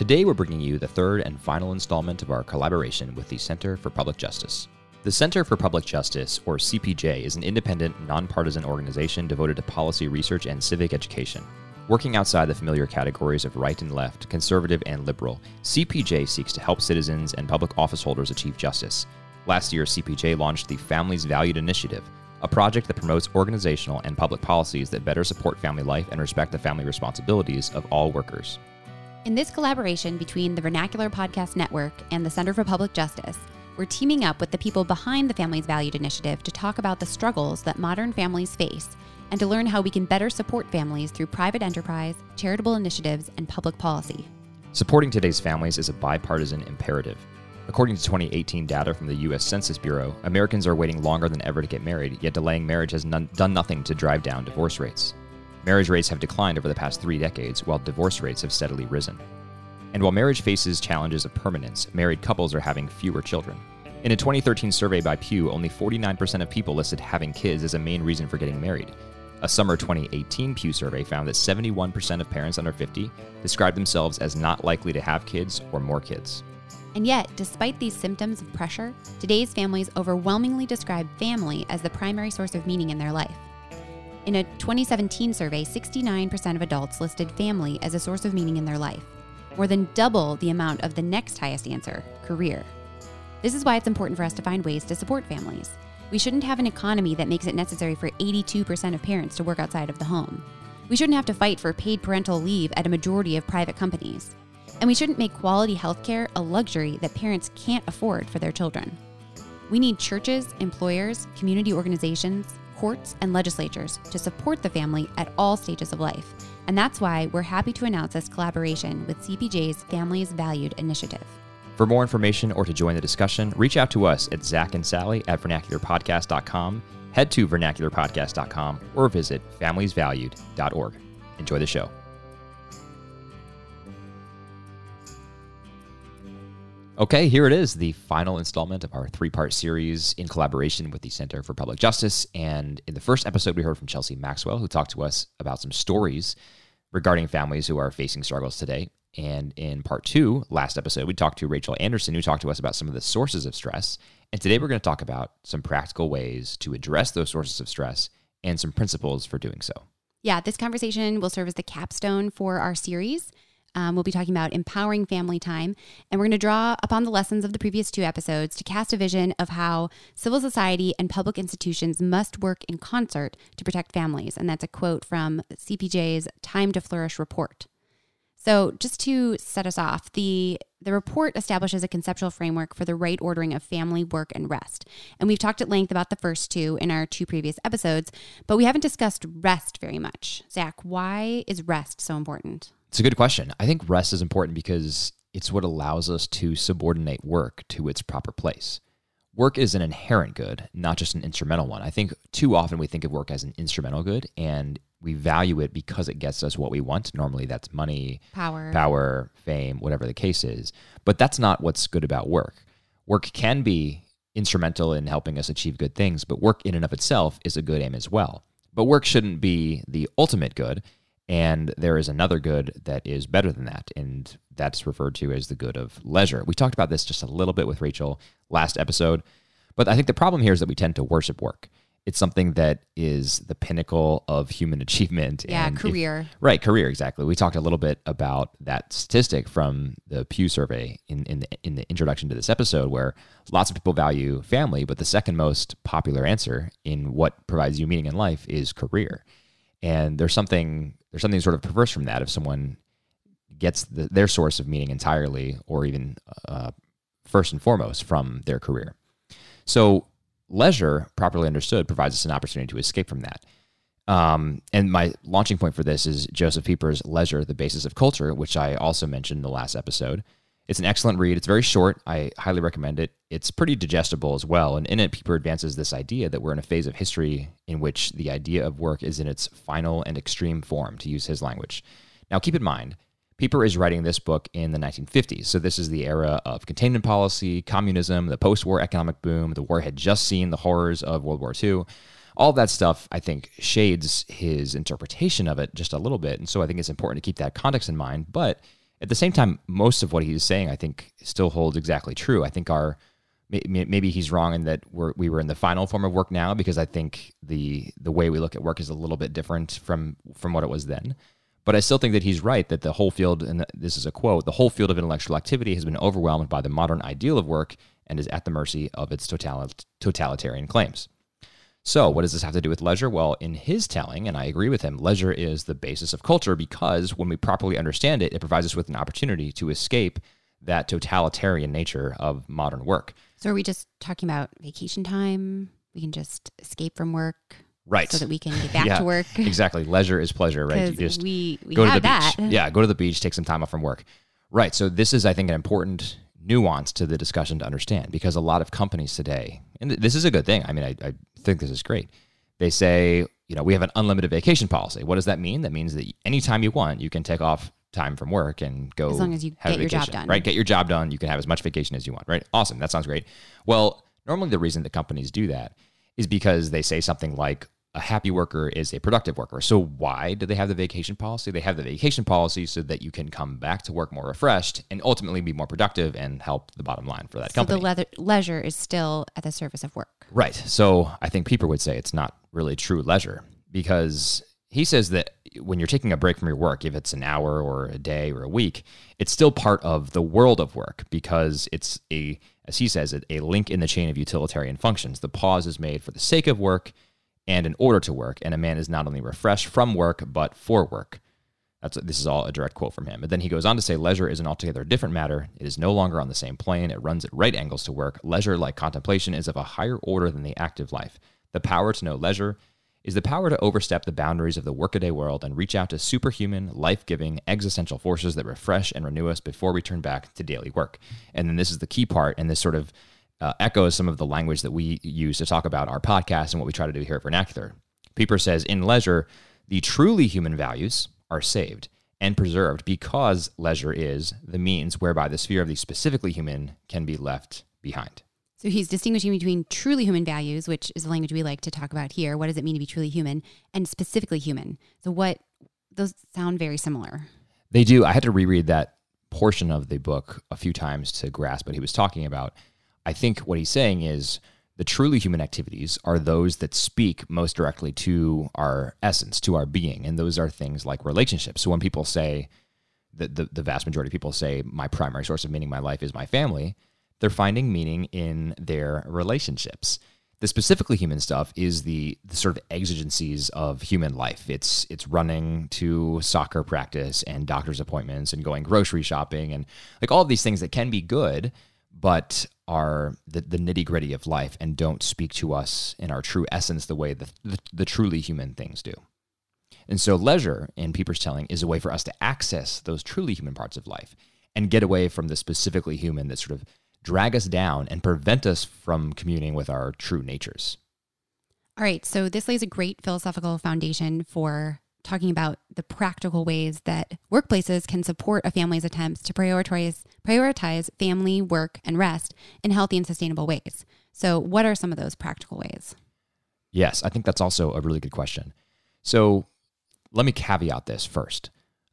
Today, we're bringing you the third and final installment of our collaboration with the Center for Public Justice. The Center for Public Justice, or CPJ, is an independent, nonpartisan organization devoted to policy research and civic education. Working outside the familiar categories of right and left, conservative and liberal, CPJ seeks to help citizens and public office holders achieve justice. Last year, CPJ launched the Families Valued Initiative, a project that promotes organizational and public policies that better support family life and respect the family responsibilities of all workers. In this collaboration between the Vernacular Podcast Network and the Center for Public Justice, we're teaming up with the people behind the Families Valued Initiative to talk about the struggles that modern families face and to learn how we can better support families through private enterprise, charitable initiatives, and public policy. Supporting today's families is a bipartisan imperative. According to 2018 data from the U.S. Census Bureau, Americans are waiting longer than ever to get married, yet delaying marriage has none, done nothing to drive down divorce rates. Marriage rates have declined over the past three decades, while divorce rates have steadily risen. And while marriage faces challenges of permanence, married couples are having fewer children. In a 2013 survey by Pew, only 49% of people listed having kids as a main reason for getting married. A summer 2018 Pew survey found that 71% of parents under 50 described themselves as not likely to have kids or more kids. And yet, despite these symptoms of pressure, today's families overwhelmingly describe family as the primary source of meaning in their life. In a 2017 survey, 69% of adults listed family as a source of meaning in their life, more than double the amount of the next highest answer, career. This is why it's important for us to find ways to support families. We shouldn't have an economy that makes it necessary for 82% of parents to work outside of the home. We shouldn't have to fight for paid parental leave at a majority of private companies. And we shouldn't make quality healthcare a luxury that parents can't afford for their children. We need churches, employers, community organizations, courts, and legislatures to support the family at all stages of life. And that's why we're happy to announce this collaboration with CPJ's Families Valued initiative. For more information or to join the discussion, reach out to us at Zach and Sally at vernacularpodcast.com, head to vernacularpodcast.com, or visit familiesvalued.org. Enjoy the show. Okay, here it is, the final installment of our three part series in collaboration with the Center for Public Justice. And in the first episode, we heard from Chelsea Maxwell, who talked to us about some stories regarding families who are facing struggles today. And in part two, last episode, we talked to Rachel Anderson, who talked to us about some of the sources of stress. And today we're going to talk about some practical ways to address those sources of stress and some principles for doing so. Yeah, this conversation will serve as the capstone for our series. Um, we'll be talking about empowering family time, and we're going to draw upon the lessons of the previous two episodes to cast a vision of how civil society and public institutions must work in concert to protect families. And that's a quote from CPJ's Time to Flourish report. So, just to set us off, the the report establishes a conceptual framework for the right ordering of family, work, and rest. And we've talked at length about the first two in our two previous episodes, but we haven't discussed rest very much. Zach, why is rest so important? It's a good question. I think rest is important because it's what allows us to subordinate work to its proper place. Work is an inherent good, not just an instrumental one. I think too often we think of work as an instrumental good and we value it because it gets us what we want. Normally that's money, Power. power, fame, whatever the case is. But that's not what's good about work. Work can be instrumental in helping us achieve good things, but work in and of itself is a good aim as well. But work shouldn't be the ultimate good. And there is another good that is better than that, and that's referred to as the good of leisure. We talked about this just a little bit with Rachel last episode, but I think the problem here is that we tend to worship work. It's something that is the pinnacle of human achievement. Yeah, and if- career. right, career, exactly. We talked a little bit about that statistic from the Pew survey in, in, the, in the introduction to this episode, where lots of people value family, but the second most popular answer in what provides you meaning in life is career. And there's something there's something sort of perverse from that if someone gets the, their source of meaning entirely or even uh, first and foremost from their career. So leisure, properly understood, provides us an opportunity to escape from that. Um, and my launching point for this is Josef Pieper's Leisure, the Basis of Culture, which I also mentioned in the last episode. It's an excellent read. It's very short. I highly recommend it. It's pretty digestible as well. And in it, Pieper advances this idea that we're in a phase of history in which the idea of work is in its final and extreme form, to use his language. Now, keep in mind, Pieper is writing this book in the 1950s. So, this is the era of containment policy, communism, the post war economic boom. The war had just seen the horrors of World War II. All that stuff, I think, shades his interpretation of it just a little bit. And so, I think it's important to keep that context in mind. But At the same time, most of what he's saying, I think, still holds exactly true. I think our maybe he's wrong in that we're, we were in the final form of work now because I think the the way we look at work is a little bit different from from what it was then. But I still think that he's right that the whole field, and this is a quote, the whole field of intellectual activity has been overwhelmed by the modern ideal of work and is at the mercy of its totalitarian claims. So, what does this have to do with leisure? Well, in his telling, and I agree with him, leisure is the basis of culture because when we properly understand it, it provides us with an opportunity to escape that totalitarian nature of modern work. So, are we just talking about vacation time? We can just escape from work, right? So that we can get back yeah, to work. exactly. Leisure is pleasure, right? You just we, we go to the that. beach. Yeah, go to the beach, take some time off from work. Right. So this is, I think, an important nuance to the discussion to understand because a lot of companies today, and this is a good thing. I mean, I, I think this is great. They say, you know, we have an unlimited vacation policy. What does that mean? That means that anytime you want, you can take off time from work and go as long as you get your job done. Right, get your job done. You can have as much vacation as you want. Right, awesome. That sounds great. Well, normally the reason that companies do that is because they say something like, a happy worker is a productive worker. So why do they have the vacation policy? They have the vacation policy so that you can come back to work more refreshed and ultimately be more productive and help the bottom line for that so company. So the leisure is still at the service of work. Right. So I think Pieper would say it's not really true leisure because he says that when you're taking a break from your work, if it's an hour or a day or a week, it's still part of the world of work because it's a, as he says, it, a link in the chain of utilitarian functions. The pause is made for the sake of work and in order to work, and a man is not only refreshed from work, but for work. That's, this is all a direct quote from him. But then he goes on to say leisure is an altogether different matter. It is no longer on the same plane. It runs at right angles to work. Leisure, like contemplation, is of a higher order than the active life. The power to know leisure is the power to overstep the boundaries of the workaday world and reach out to superhuman, life giving, existential forces that refresh and renew us before we turn back to daily work. And then this is the key part, and this sort of uh, echoes some of the language that we use to talk about our podcast and what we try to do here at Vernacular. Pieper says, in leisure, the truly human values are saved and preserved because leisure is the means whereby the sphere of the specifically human can be left behind. So he's distinguishing between truly human values, which is the language we like to talk about here. What does it mean to be truly human and specifically human? So what those sound very similar. They do. I had to reread that portion of the book a few times to grasp what he was talking about. I think what he's saying is the truly human activities are those that speak most directly to our essence, to our being. And those are things like relationships. So when people say, the, the, the vast majority of people say, my primary source of meaning in my life is my family, they're finding meaning in their relationships. The specifically human stuff is the, the sort of exigencies of human life. It's it's running to soccer practice and doctor's appointments and going grocery shopping and like all of these things that can be good, but are the, the nitty gritty of life and don't speak to us in our true essence the way the, the, the truly human things do. And so, leisure, in Pieper's telling, is a way for us to access those truly human parts of life and get away from the specifically human that sort of drag us down and prevent us from communing with our true natures. All right. So, this lays a great philosophical foundation for talking about the practical ways that workplaces can support a family's attempts to prioritize prioritize family, work, and rest in healthy and sustainable ways. So, what are some of those practical ways? Yes, I think that's also a really good question. So, let me caveat this first.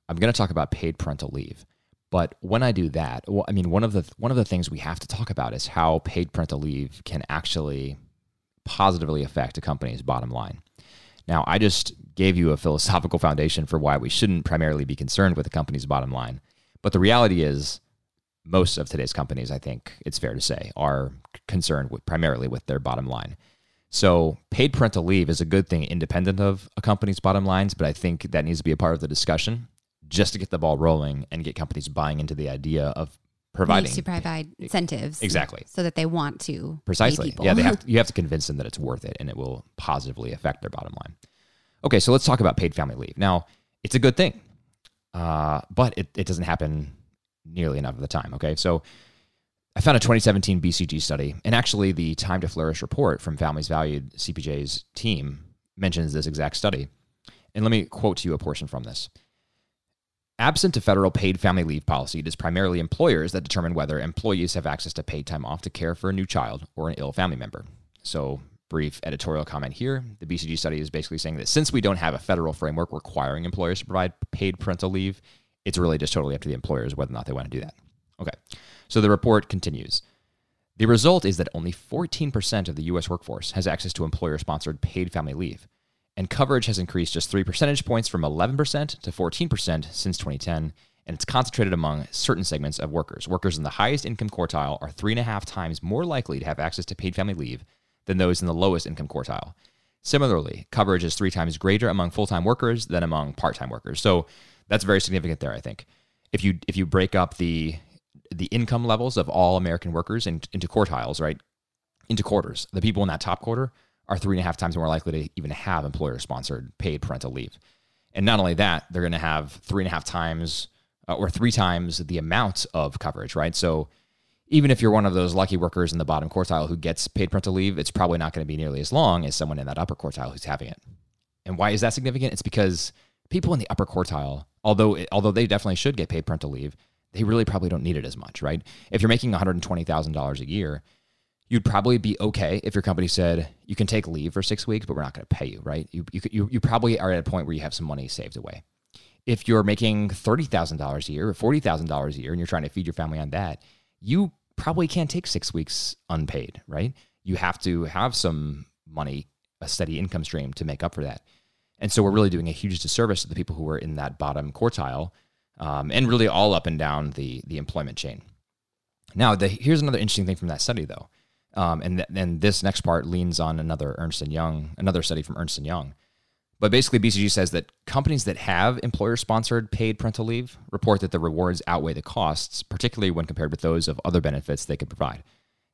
I'm going to talk about paid parental leave. But when I do that, well, I mean, one of the one of the things we have to talk about is how paid parental leave can actually positively affect a company's bottom line. Now, I just gave you a philosophical foundation for why we shouldn't primarily be concerned with the company's bottom line. But the reality is, most of today's companies, I think it's fair to say, are concerned with primarily with their bottom line. So, paid parental leave is a good thing independent of a company's bottom lines, but I think that needs to be a part of the discussion just to get the ball rolling and get companies buying into the idea of providing to provide incentives exactly so that they want to precisely yeah they have to, you have to convince them that it's worth it and it will positively affect their bottom line okay so let's talk about paid family leave. Now it's a good thing uh, but it, it doesn't happen nearly enough of the time okay? So i found a 2017 bcg study and actually the time to flourish report from families valued cpj's team mentions this exact study. And let me quote to you a portion from this. Absent a federal paid family leave policy, it is primarily employers that determine whether employees have access to paid time off to care for a new child or an ill family member. So, brief editorial comment here. The BCG study is basically saying that since we don't have a federal framework requiring employers to provide paid parental leave, It's really just totally up to the employers whether or not they want to do that. Okay. So the report continues. The result is that only 14% of the US workforce has access to employer sponsored paid family leave, and coverage has increased just 3 percentage points from 11% to 14% since 2010, and it's concentrated among certain segments of workers. Workers in the highest income quartile are three and a half times more likely to have access to paid family leave than those in the lowest income quartile. Similarly, coverage is three times greater among full time workers than among part time workers. So that's very significant there, I think. If you if you break up the the income levels of all American workers in, into quartiles, right? Into quarters. The people in that top quarter are three and a half times more likely to even have employer sponsored paid parental leave. And not only that, they're going to have three and a half times uh, or three times the amount of coverage, right? So even if you're one of those lucky workers in the bottom quartile who gets paid parental leave, it's probably not going to be nearly as long as someone in that upper quartile who's having it. And why is that significant? It's because people in the upper quartile, although although they definitely should get paid parental leave, they really probably don't need it as much, right? If you're making $120,000 a year, you'd probably be okay if your company said you can take leave for six weeks, but we're not going to pay you, right? You, you, you probably are at a point where you have some money saved away. If you're making $30,000 a year or $40,000 a year and you're trying to feed your family on that, you probably can't take six weeks unpaid, right? You have to have some money, a steady income stream to make up for that. And so we're really doing a huge disservice to the people who are in that bottom quartile um, and really all up and down the, the employment chain. Now, the, here's another interesting thing from that study, though. Um, and, th- and this next part leans on another Ernst and Young, another study from Ernst and Young. But basically, BCG says that companies that have employer-sponsored paid parental leave report that the rewards outweigh the costs, particularly when compared with those of other benefits they could provide.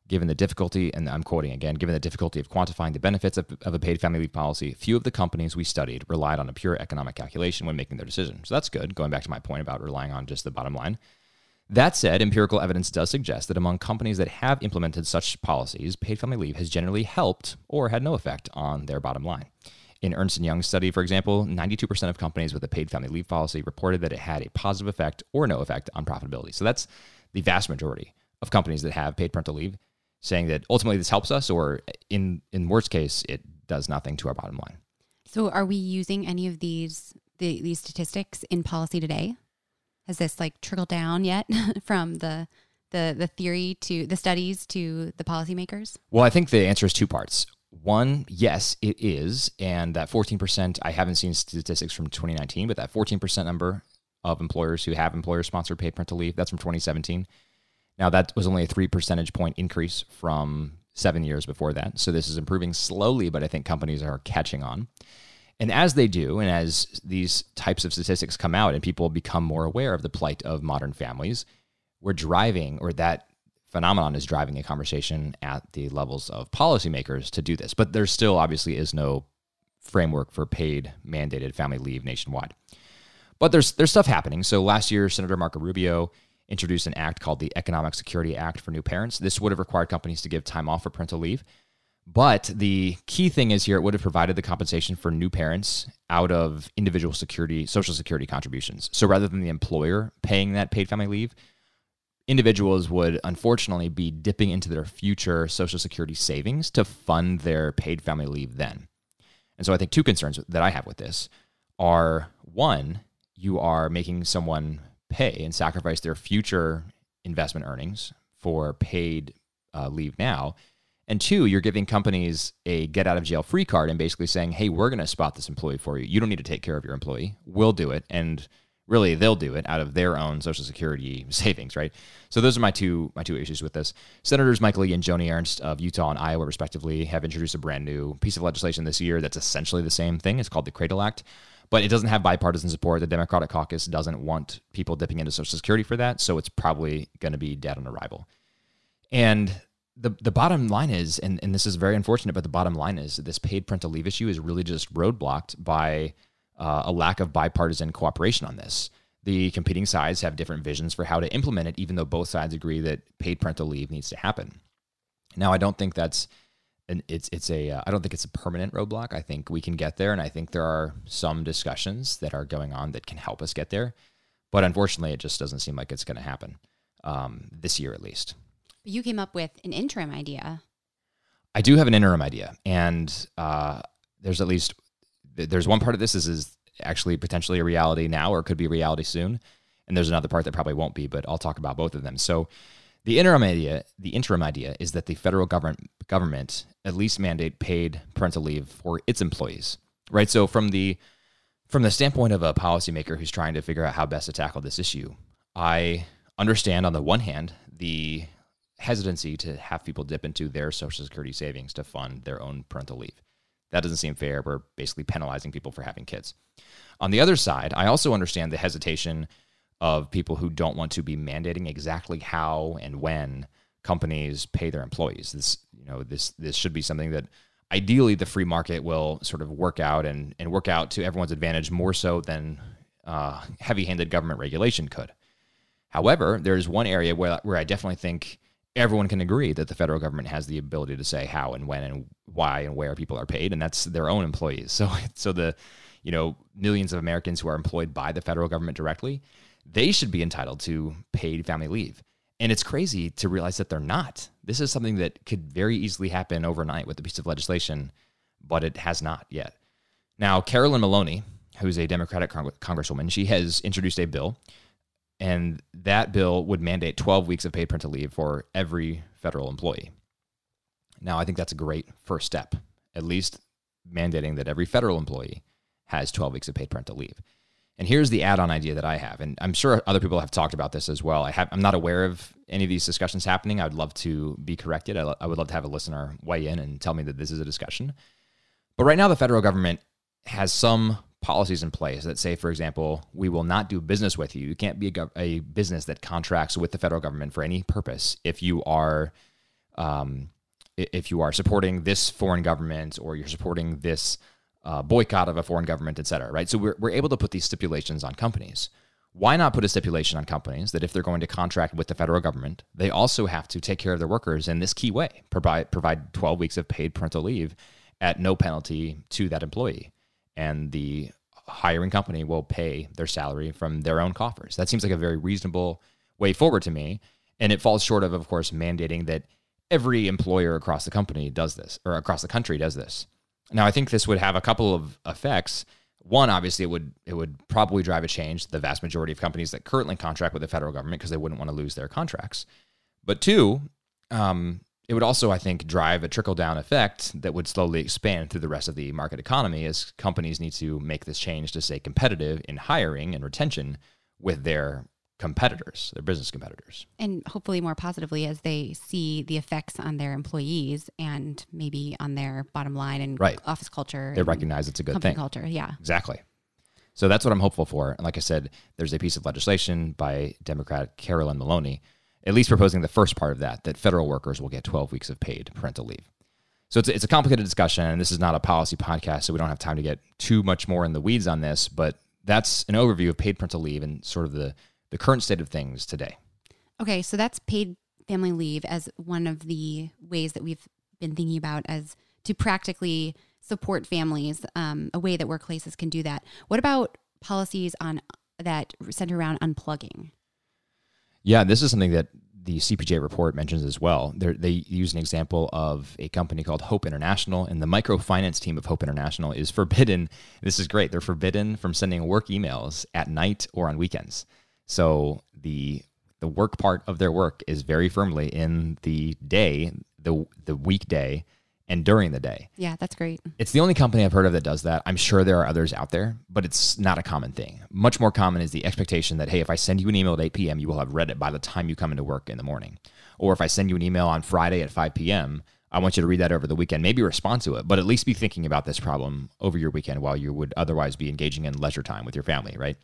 Given the difficulty, and I'm quoting again, given the difficulty of quantifying the benefits of, of, a paid family leave policy, few of the companies we studied relied on a pure economic calculation when making their decision. So that's good, going back to my point about relying on just the bottom line. That said, empirical evidence does suggest that among companies that have implemented such policies, paid family leave has generally helped or had no effect on their bottom line. In Ernst & Young's study, for example, 92% of companies with a paid family leave policy reported that it had a positive effect or no effect on profitability. So that's the vast majority of companies that have paid parental leave saying that ultimately this helps us or in in worst case it does nothing to our bottom line. So are we using any of these the, these statistics in policy today? Has this like trickled down yet from the the the theory to the studies to the policymakers? Well, I think the answer is two parts. One, yes, it is. And that 14%, I haven't seen statistics from 2019, but that 14% number of employers who have employer sponsored paid parental leave, that's from 2017. Now, that was only a three percentage point increase from seven years before that. So this is improving slowly, but I think companies are catching on. And as they do, and as these types of statistics come out and people become more aware of the plight of modern families, we're driving, or that phenomenon is driving a conversation at the levels of policymakers to do this. But there still obviously is no framework for paid mandated family leave nationwide. But there's there's stuff happening. So last year, Senator Marco Rubio introduced an act called the Economic Security Act for new parents. This would have required companies to give time off for parental leave. But the key thing is here, it would have provided the compensation for new parents out of individual security, social security contributions. So rather than the employer paying that paid family leave, individuals would unfortunately be dipping into their future Social Security savings to fund their paid family leave then. And so I think two concerns that I have with this are one, you are making someone pay and sacrifice their future investment earnings for paid uh, leave now. And two, you're giving companies a get out of jail free card and basically saying, hey, we're going to spot this employee for you. You don't need to take care of your employee. We'll do it. And really they'll do it out of their own social security savings right? So those are my two my two issues with this. Senators mike lee and joni ernst of utah and iowa respectively have introduced a brand new piece of legislation this year that's essentially the same thing. It's called the cradle act but it doesn't have bipartisan support. The democratic caucus doesn't want people dipping into social security for that so it's probably going to be dead on arrival. And the, the bottom line is and, and this is very unfortunate but the bottom line is this paid parental leave issue is really just roadblocked by uh, a lack of bipartisan cooperation on this. The competing sides have different visions for how to implement it, even though both sides agree that paid parental leave needs to happen. Now, I don't think that's an, it's it's a uh, I don't think it's a permanent roadblock. I think we can get there, and I think there are some discussions that are going on that can help us get there. But unfortunately, it just doesn't seem like it's going to happen um, this year, at least. You came up with an interim idea. I do have an interim idea, and uh, there's at least there's one part of this is is actually potentially a reality now or could be reality soon And there's another part that probably won't be, but I'll talk about both of them. So the interim idea, the interim idea is that the federal government government at least mandate paid parental leave for its employees. Right? So from the from the standpoint of a policymaker who's trying to figure out how best to tackle this issue, I understand on the one hand the hesitancy to have people dip into their social security savings to fund their own parental leave. That doesn't seem fair. We're basically penalizing people for having kids. On the other side, I also understand the hesitation of people who don't want to be mandating exactly how and when companies pay their employees. This, you know, this this should be something that ideally the free market will sort of work out and, and work out to everyone's advantage more so than uh, heavy-handed government regulation could. However, there's one area where, where I definitely think everyone can agree that the federal government has the ability to say how and when and why and where people are paid, and that's their own employees. So, so the you know millions of Americans who are employed by the federal government directly, they should be entitled to paid family leave. And it's crazy to realize that they're not. This is something that could very easily happen overnight with a piece of legislation, but it has not yet. Now, Carolyn Maloney, who's a Democratic congresswoman, she has introduced a bill and that bill would mandate 12 weeks of paid parental leave for every federal employee. Now, I think that's a great first step, at least mandating that every federal employee has 12 weeks of paid parental leave. And here's the add-on idea that I have, and I'm sure other people have talked about this as well. I have, I'm not aware of any of these discussions happening. I would love to be corrected. I, I would love to have a listener weigh in and tell me that this is a discussion. But right now, the federal government has some policies in place that say, for example, we will not do business with you. You can't be a, gov- a business that contracts with the federal government for any purpose if you are, um, if you are supporting this foreign government or you're supporting this uh, boycott of a foreign government, et cetera. Right. So we're we're able to put these stipulations on companies. Why not put a stipulation on companies that if they're going to contract with the federal government, they also have to take care of their workers in this key way, provide provide 12 weeks of paid parental leave at no penalty to that employee and the hiring company will pay their salary from their own coffers. That seems like a very reasonable way forward to me. And it falls short of, of course, mandating that every employer across the company does this or across the country does this. Now, I think this would have a couple of effects. One, obviously, it would it would probably drive a change to the vast majority of companies that currently contract with the federal government because they wouldn't want to lose their contracts. But two, um, it would also, I think, drive a trickle down effect that would slowly expand through the rest of the market economy as companies need to make this change to stay competitive in hiring and retention with their competitors, their business competitors. And hopefully more positively as they see the effects on their employees and maybe on their bottom line and right. office culture. They recognize it's a good thing. culture, yeah. Exactly. So that's what I'm hopeful for. And like I said, there's a piece of legislation by Democrat Carolyn Maloney at least proposing the first part of that, that federal workers will get 12 weeks of paid parental leave. So it's, it's a complicated discussion, and this is not a policy podcast, so we don't have time to get too much more in the weeds on this, but that's an overview of paid parental leave and sort of the, the current state of things today. Okay, so that's paid family leave as one of the ways that we've been thinking about as to practically support families, um, a way that workplaces can do that. What about policies on that center around unplugging? Yeah, this is something that the CPJ report mentions as well. They're, they use an example of a company called Hope International, and the microfinance team of Hope International is forbidden. This is great. They're forbidden from sending work emails at night or on weekends. So the the work part of their work is very firmly in the day, the the weekday, and during the day. Yeah, that's great. It's the only company I've heard of that does that. I'm sure there are others out there, but it's not a common thing. Much more common is the expectation that, hey, if I send you an email at 8 p.m., you will have read it by the time you come into work in the morning. Or if I send you an email on Friday at 5 p.m., I want you to read that over the weekend, maybe respond to it, but at least be thinking about this problem over your weekend while you would otherwise be engaging in leisure time with your family, right?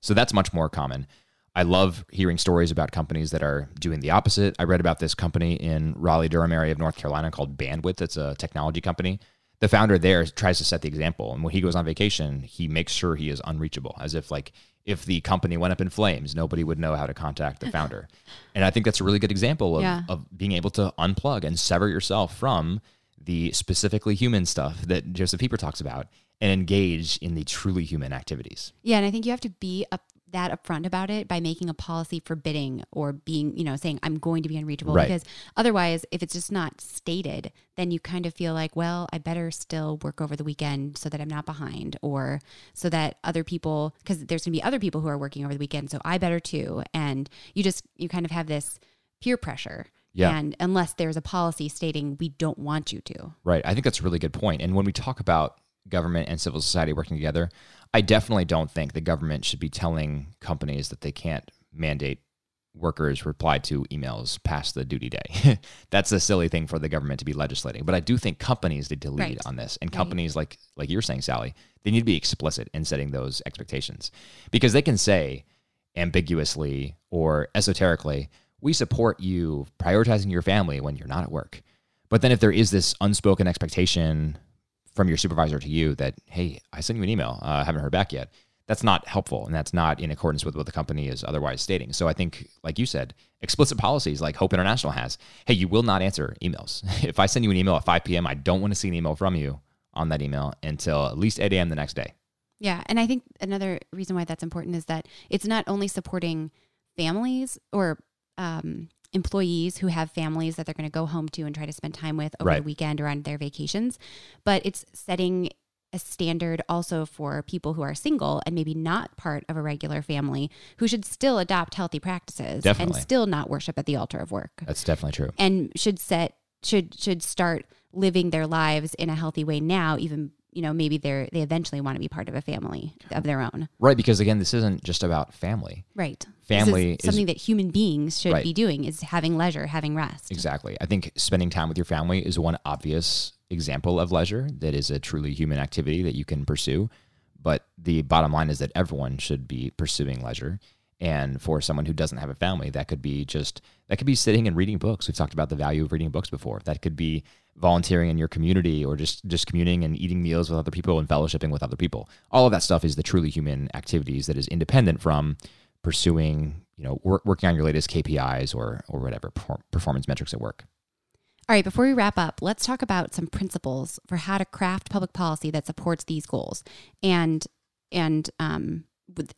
So that's much more common. I love hearing stories about companies that are doing the opposite. I read about this company in Raleigh, Durham area of North Carolina called Bandwidth. It's a technology company. The founder there tries to set the example. And when he goes on vacation, he makes sure he is unreachable, as if like if the company went up in flames, nobody would know how to contact the founder. and I think that's a really good example of, yeah. of being able to unplug and sever yourself from the specifically human stuff that Josef Pieper talks about and engage in the truly human activities. Yeah, and I think you have to be a that upfront about it by making a policy forbidding or being, you know, saying I'm going to be unreachable Right. because otherwise if it's just not stated, then you kind of feel like, well, I better still work over the weekend so that I'm not behind or so that other people because there's going to be other people who are working over the weekend, so I better too. And you just you kind of have this peer pressure. Yeah. And unless there's a policy stating we don't want you to. Right. I think that's a really good point. And when we talk about government and civil society working together, I definitely don't think the government should be telling companies that they can't mandate workers reply to emails past the duty day. that's a silly thing for the government to be legislating. But I do think companies need to lead Right. on this. And Right. companies like like you're saying, Sally, they need to be explicit in setting those expectations. Because they can say ambiguously or esoterically, we support you prioritizing your family when you're not at work. But then if there is this unspoken expectation from your supervisor to you that, hey, I sent you an email, uh, I haven't heard back yet, that's not helpful and that's not in accordance with what the company is otherwise stating. So I think, like you said, explicit policies like Hope International has, hey, you will not answer emails. if I send you an email at 5 p.m., I don't want to see an email from you on that email until at least 8 a.m. the next day. Yeah, and I think another reason why that's important is that it's not only supporting families or um, employees who have families that they're going to go home to and try to spend time with over Right. the weekend or on their vacations, but it's setting a standard also for people who are single and maybe not part of a regular family who should still adopt healthy practices Definitely. and still not worship at the altar of work That's definitely true. and should set should should start living their lives in a healthy way now even you know maybe they're they eventually want to be part of a family of their own Right, because again, this isn't just about family. right Family is- is something that human beings should Right. be doing is having leisure having rest Exactly. I think spending time with your family is one obvious example of leisure that is a truly human activity that you can pursue. But the bottom line is that everyone should be pursuing leisure. And for someone who doesn't have a family, that could be just that could be sitting and reading books. We've talked about the value of reading books before. That could be volunteering in your community or just just communing and eating meals with other people and fellowshipping with other people. All of that stuff is the truly human activities that is independent from pursuing, you know, work, working on your latest KPIs or or whatever performance metrics at work. all right before we wrap up let's talk about some principles for how to craft public policy that supports these goals and and um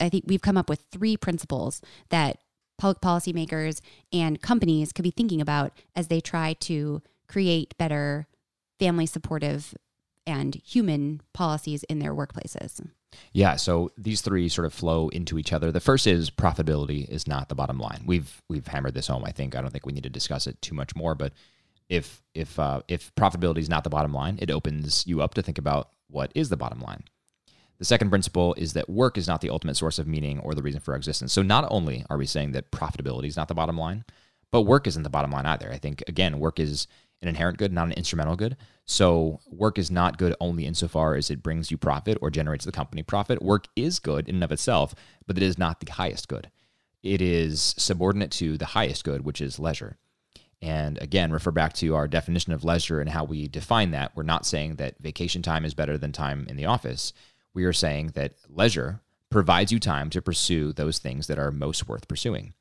i think we've come up with three principles that public policymakers and companies could be thinking about as they try to create better family supportive and human policies in their workplaces. Yeah, so these three sort of flow into each other. The first is profitability is not the bottom line. We've we've hammered this home. I think I don't think we need to discuss it too much more. But if if uh, if profitability is not the bottom line, it opens you up to think about what is the bottom line. The second principle is that work is not the ultimate source of meaning or the reason for our existence. So not only are we saying that profitability is not the bottom line, but work isn't the bottom line either. I think again, work is an inherent good, not an instrumental good. So work is not good only insofar as it brings you profit or generates the company profit. Work is good in and of itself, but it is not the highest good. It is subordinate to the highest good, which is leisure. And again, refer back to our definition of leisure and how we define that. We're not saying that vacation time is better than time in the office. We are saying that leisure provides you time to pursue those things that are most worth pursuing.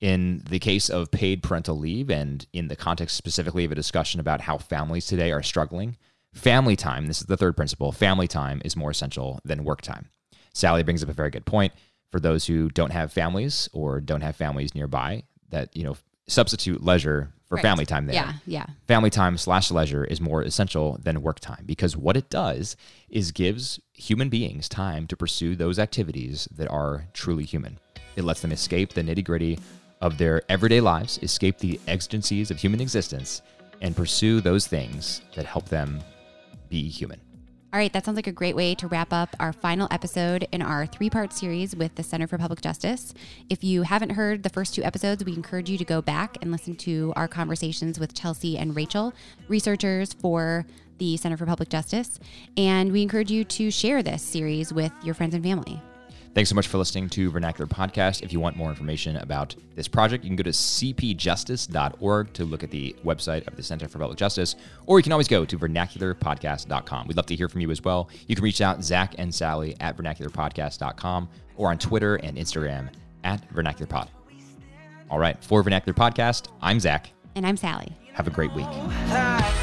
In the case of paid parental leave, and in the context specifically of a discussion about how families today are struggling, family time, this is the third principle, family time is more essential than work time. Sally brings up a very good point. For those who don't have families or don't have families nearby, that, you know, substitute leisure for Right. family time there Yeah, yeah. family time slash leisure is more essential than work time because what it does is gives human beings time to pursue those activities that are truly human. It lets them escape the nitty gritty of their everyday lives, escape the exigencies of human existence, and pursue those things that help them be human. All right, that sounds like a great way to wrap up our final episode in our three part series with the Center for Public Justice. If you haven't heard the first two episodes, we encourage you to go back and listen to our conversations with Chelsea and Rachel, researchers for the Center for Public Justice. And we encourage you to share this series with your friends and family. Thanks so much for listening to Vernacular Podcast. If you want more information about this project, you can go to cpjustice.org to look at the website of the Center for Public Justice, or you can always go to vernacularpodcast.com. We'd love to hear from you as well. You can reach out, Zach and Sally at vernacularpodcast.com, or on Twitter and Instagram at vernacularpod. All right, for Vernacular Podcast, I'm Zach. And I'm Sally. Have a great week.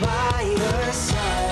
By your side.